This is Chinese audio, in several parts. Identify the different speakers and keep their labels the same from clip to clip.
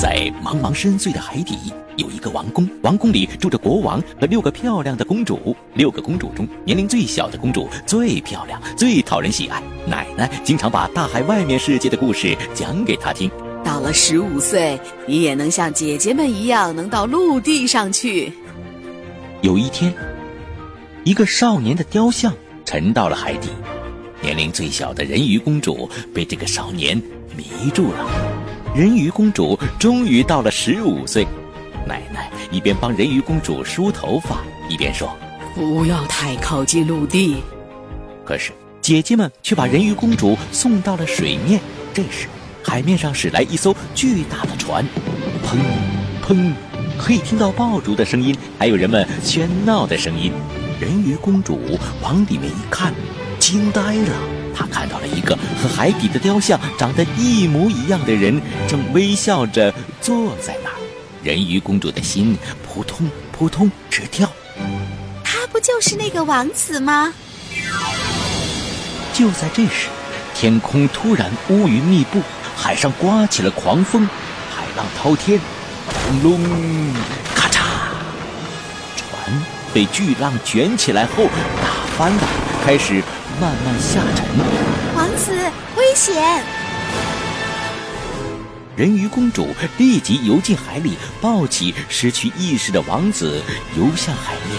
Speaker 1: 在茫茫深邃的海底，有一个王宫，王宫里住着国王和六个漂亮的公主。六个公主中，年龄最小的公主最漂亮，最讨人喜爱。奶奶经常把大海外面世界的故事讲给她听。
Speaker 2: 到了十五岁，你也能像姐姐们一样，能到陆地上去。
Speaker 1: 有一天，一个少年的雕像沉到了海底，年龄最小的人鱼公主被这个少年迷住了。人鱼公主终于到了十五岁，奶奶一边帮人鱼公主梳头发，一边说：“
Speaker 2: 不要太靠近陆地。”
Speaker 1: 可是姐姐们却把人鱼公主送到了水面。这时，海面上驶来一艘巨大的船，砰砰，可以听到爆竹的声音，还有人们喧闹的声音。人鱼公主往里面一看，惊呆了。他看到了一个和海底的雕像长得一模一样的人，正微笑着坐在那儿。人鱼公主的心扑通扑通直跳。
Speaker 3: 他不就是那个王子吗？
Speaker 1: 就在这时，天空突然乌云密布，海上刮起了狂风，海浪滔天，轰隆，咔嚓，船被巨浪卷起来后打翻了，开始。慢慢下沉，
Speaker 3: 王子危险！
Speaker 1: 人鱼公主立即游进海里，抱起失去意识的王子，游向海面。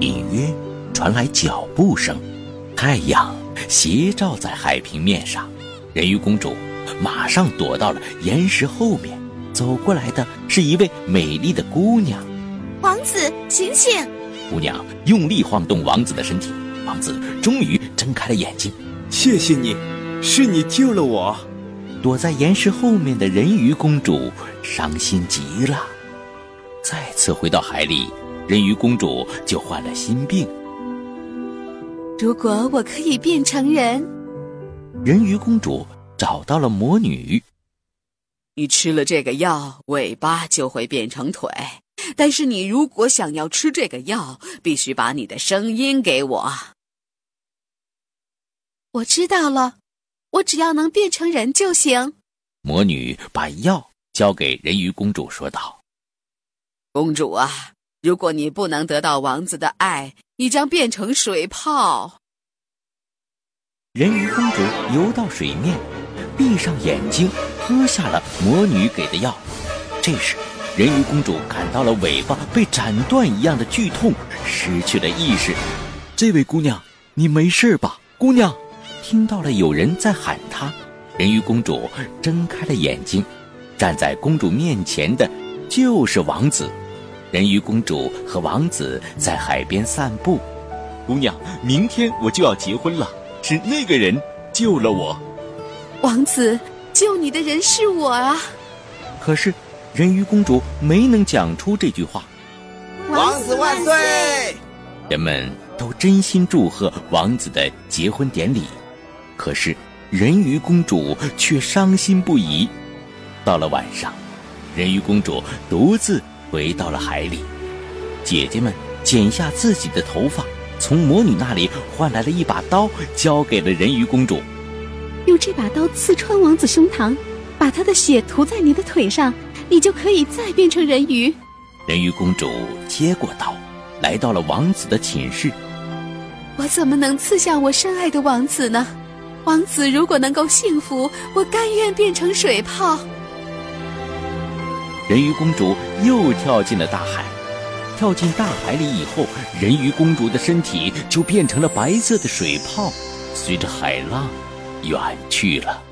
Speaker 1: 隐约传来脚步声，太阳斜照在海平面上，人鱼公主马上躲到了岩石后面。走过来的是一位美丽的姑娘。
Speaker 3: 王子，醒醒！
Speaker 1: 姑娘用力晃动王子的身体。王子终于睁开了眼睛，
Speaker 4: 谢谢你，是你救了我。
Speaker 1: 躲在岩石后面的人鱼公主伤心极了。再次回到海里，人鱼公主就患了心病。
Speaker 3: 如果我可以变成人，
Speaker 1: 人鱼公主找到了魔女。
Speaker 2: 你吃了这个药，尾巴就会变成腿。但是你如果想要吃这个药，必须把你的声音给我。
Speaker 3: 我知道了，我只要能变成人就行。
Speaker 1: 魔女把药交给人鱼公主，说道：“
Speaker 2: 公主啊，如果你不能得到王子的爱，你将变成水泡。”
Speaker 1: 人鱼公主游到水面，闭上眼睛，喝下了魔女给的药。这时，人鱼公主感到了尾巴被斩断一样的剧痛，失去了意识。这位姑娘，你没事吧？姑娘。听到了有人在喊她，人鱼公主睁开了眼睛，站在公主面前的就是王子。人鱼公主和王子在海边散步。姑娘，明天我就要结婚了，是那个人救了我。
Speaker 3: 王子，救你的人是我啊！
Speaker 1: 可是，人鱼公主没能讲出这句话。
Speaker 5: 王子万岁！
Speaker 1: 人们都真心祝贺王子的结婚典礼。可是，人鱼公主却伤心不已。到了晚上，人鱼公主独自回到了海里。姐姐们剪下自己的头发，从魔女那里换来了一把刀，交给了人鱼公主。
Speaker 3: 用这把刀刺穿王子胸膛，把他的血涂在你的腿上，你就可以再变成人鱼。
Speaker 1: 人鱼公主接过刀，来到了王子的寝室。
Speaker 3: 我怎么能刺向我深爱的王子呢？王子如果能够幸福，我甘愿变成水泡。
Speaker 1: 人鱼公主又跳进了大海，跳进大海里以后，人鱼公主的身体就变成了白色的水泡，随着海浪远去了。